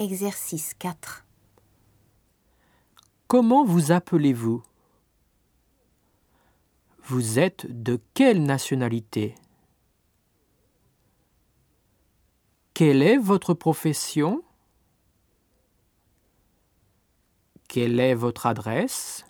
Exercice 4. Comment vous appelez-vous? Vous êtes de quelle nationalité? Quelle est votre profession? Quelle est votre adresse?